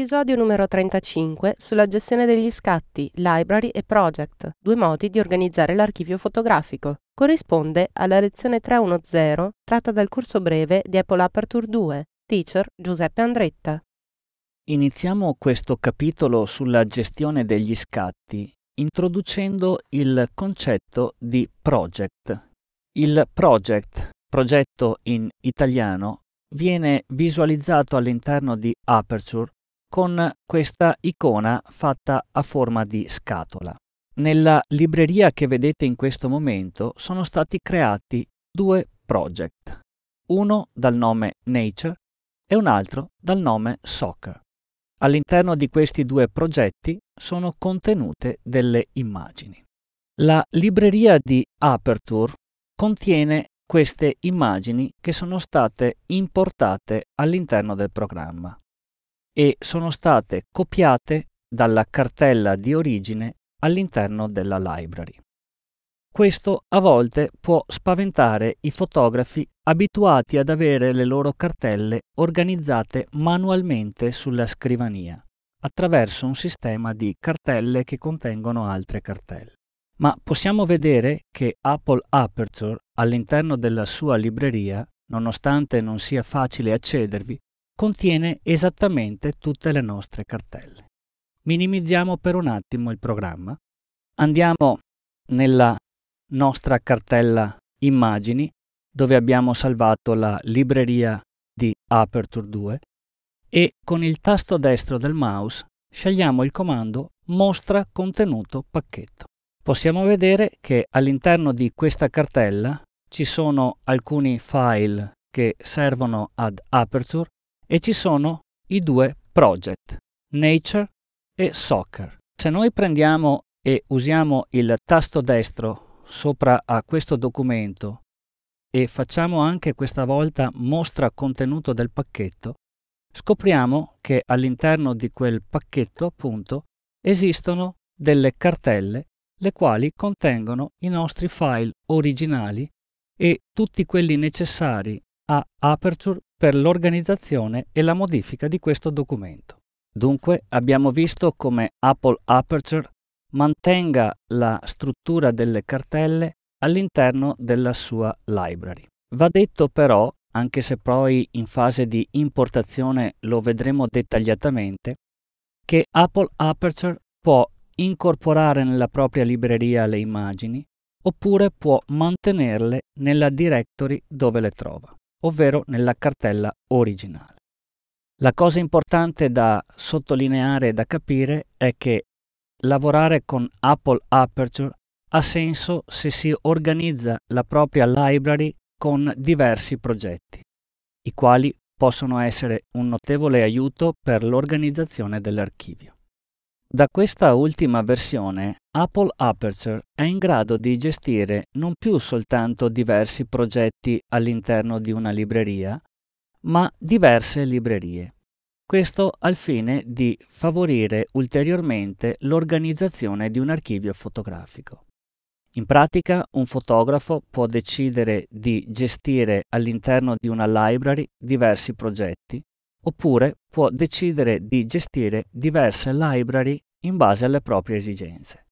Episodio numero 35 sulla gestione degli scatti, library e project, due modi di organizzare l'archivio fotografico. Corrisponde alla lezione 310 tratta dal corso breve di Apple Aperture 2, teacher Giuseppe Andretta. Iniziamo questo capitolo sulla gestione degli scatti introducendo il concetto di project. Il project, progetto in italiano, viene visualizzato all'interno di Aperture con questa icona fatta a forma di scatola. Nella libreria che vedete in questo momento sono stati creati due project, uno dal nome Nature e un altro dal nome Soccer. All'interno di questi due progetti sono contenute delle immagini. La libreria di Aperture contiene queste immagini che sono state importate all'interno del programma e sono state copiate dalla cartella di origine all'interno della library. Questo a volte può spaventare i fotografi abituati ad avere le loro cartelle organizzate manualmente sulla scrivania, attraverso un sistema di cartelle che contengono altre cartelle. Ma possiamo vedere che Apple Aperture all'interno della sua libreria, nonostante non sia facile accedervi, contiene esattamente tutte le nostre cartelle. Minimizziamo per un attimo il programma, andiamo nella nostra cartella immagini dove abbiamo salvato la libreria di Aperture 2 e con il tasto destro del mouse scegliamo il comando mostra contenuto pacchetto. Possiamo vedere che all'interno di questa cartella ci sono alcuni file che servono ad Aperture e ci sono i due project, Nature e Soccer. Se noi prendiamo e usiamo il tasto destro sopra a questo documento e facciamo anche questa volta mostra contenuto del pacchetto, scopriamo che all'interno di quel pacchetto appunto esistono delle cartelle le quali contengono i nostri file originali e tutti quelli necessari a Aperture per l'organizzazione e la modifica di questo documento. Dunque abbiamo visto come Apple Aperture mantenga la struttura delle cartelle all'interno della sua library. Va detto però, anche se poi in fase di importazione lo vedremo dettagliatamente, che Apple Aperture può incorporare nella propria libreria le immagini oppure può mantenerle nella directory dove le trova ovvero nella cartella originale. La cosa importante da sottolineare e da capire è che lavorare con Apple Aperture ha senso se si organizza la propria library con diversi progetti, i quali possono essere un notevole aiuto per l'organizzazione dell'archivio. Da questa ultima versione, Apple Aperture è in grado di gestire non più soltanto diversi progetti all'interno di una libreria, ma diverse librerie. Questo al fine di favorire ulteriormente l'organizzazione di un archivio fotografico. In pratica, un fotografo può decidere di gestire all'interno di una library diversi progetti oppure può decidere di gestire diverse library in base alle proprie esigenze.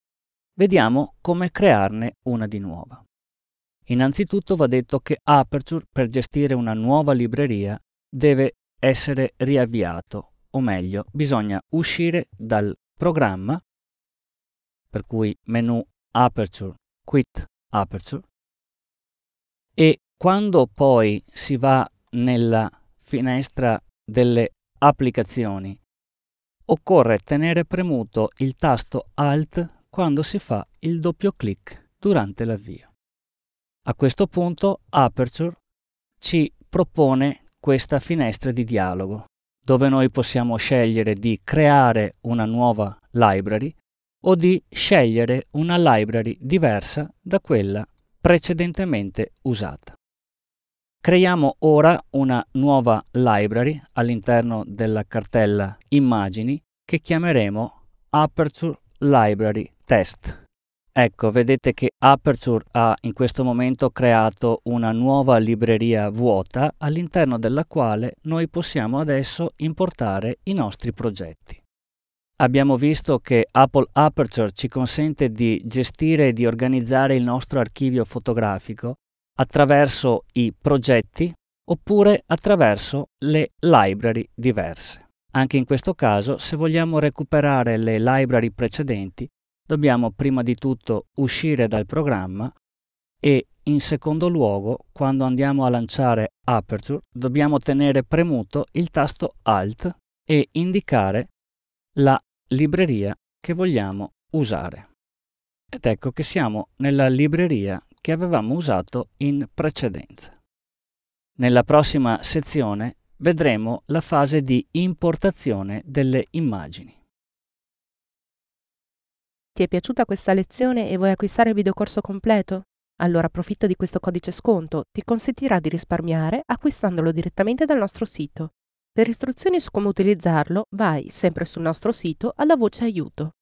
Vediamo come crearne una di nuova. Innanzitutto va detto che Aperture per gestire una nuova libreria deve essere riavviato, o meglio, bisogna uscire dal programma, per cui menu Aperture, Quit Aperture, e quando poi si va nella finestra delle applicazioni, occorre tenere premuto il tasto Alt quando si fa il doppio clic durante l'avvio. A questo punto Aperture ci propone questa finestra di dialogo, dove noi possiamo scegliere di creare una nuova library o di scegliere una library diversa da quella precedentemente usata. Creiamo ora una nuova library all'interno della cartella immagini che chiameremo Aperture Library Test. Ecco, vedete che Aperture ha in questo momento creato una nuova libreria vuota all'interno della quale noi possiamo adesso importare i nostri progetti. Abbiamo visto che Apple Aperture ci consente di gestire e di organizzare il nostro archivio fotografico attraverso i progetti oppure attraverso le library diverse. Anche in questo caso, se vogliamo recuperare le library precedenti, dobbiamo prima di tutto uscire dal programma e in secondo luogo, quando andiamo a lanciare Aperture, dobbiamo tenere premuto il tasto Alt e indicare la libreria che vogliamo usare. Ed ecco che siamo nella libreria che avevamo usato in precedenza. Nella prossima sezione vedremo la fase di importazione delle immagini. Ti è piaciuta questa lezione e vuoi acquistare il videocorso completo? Allora approfitta di questo codice sconto, ti consentirà di risparmiare acquistandolo direttamente dal nostro sito. Per istruzioni su come utilizzarlo, vai sempre sul nostro sito alla voce aiuto.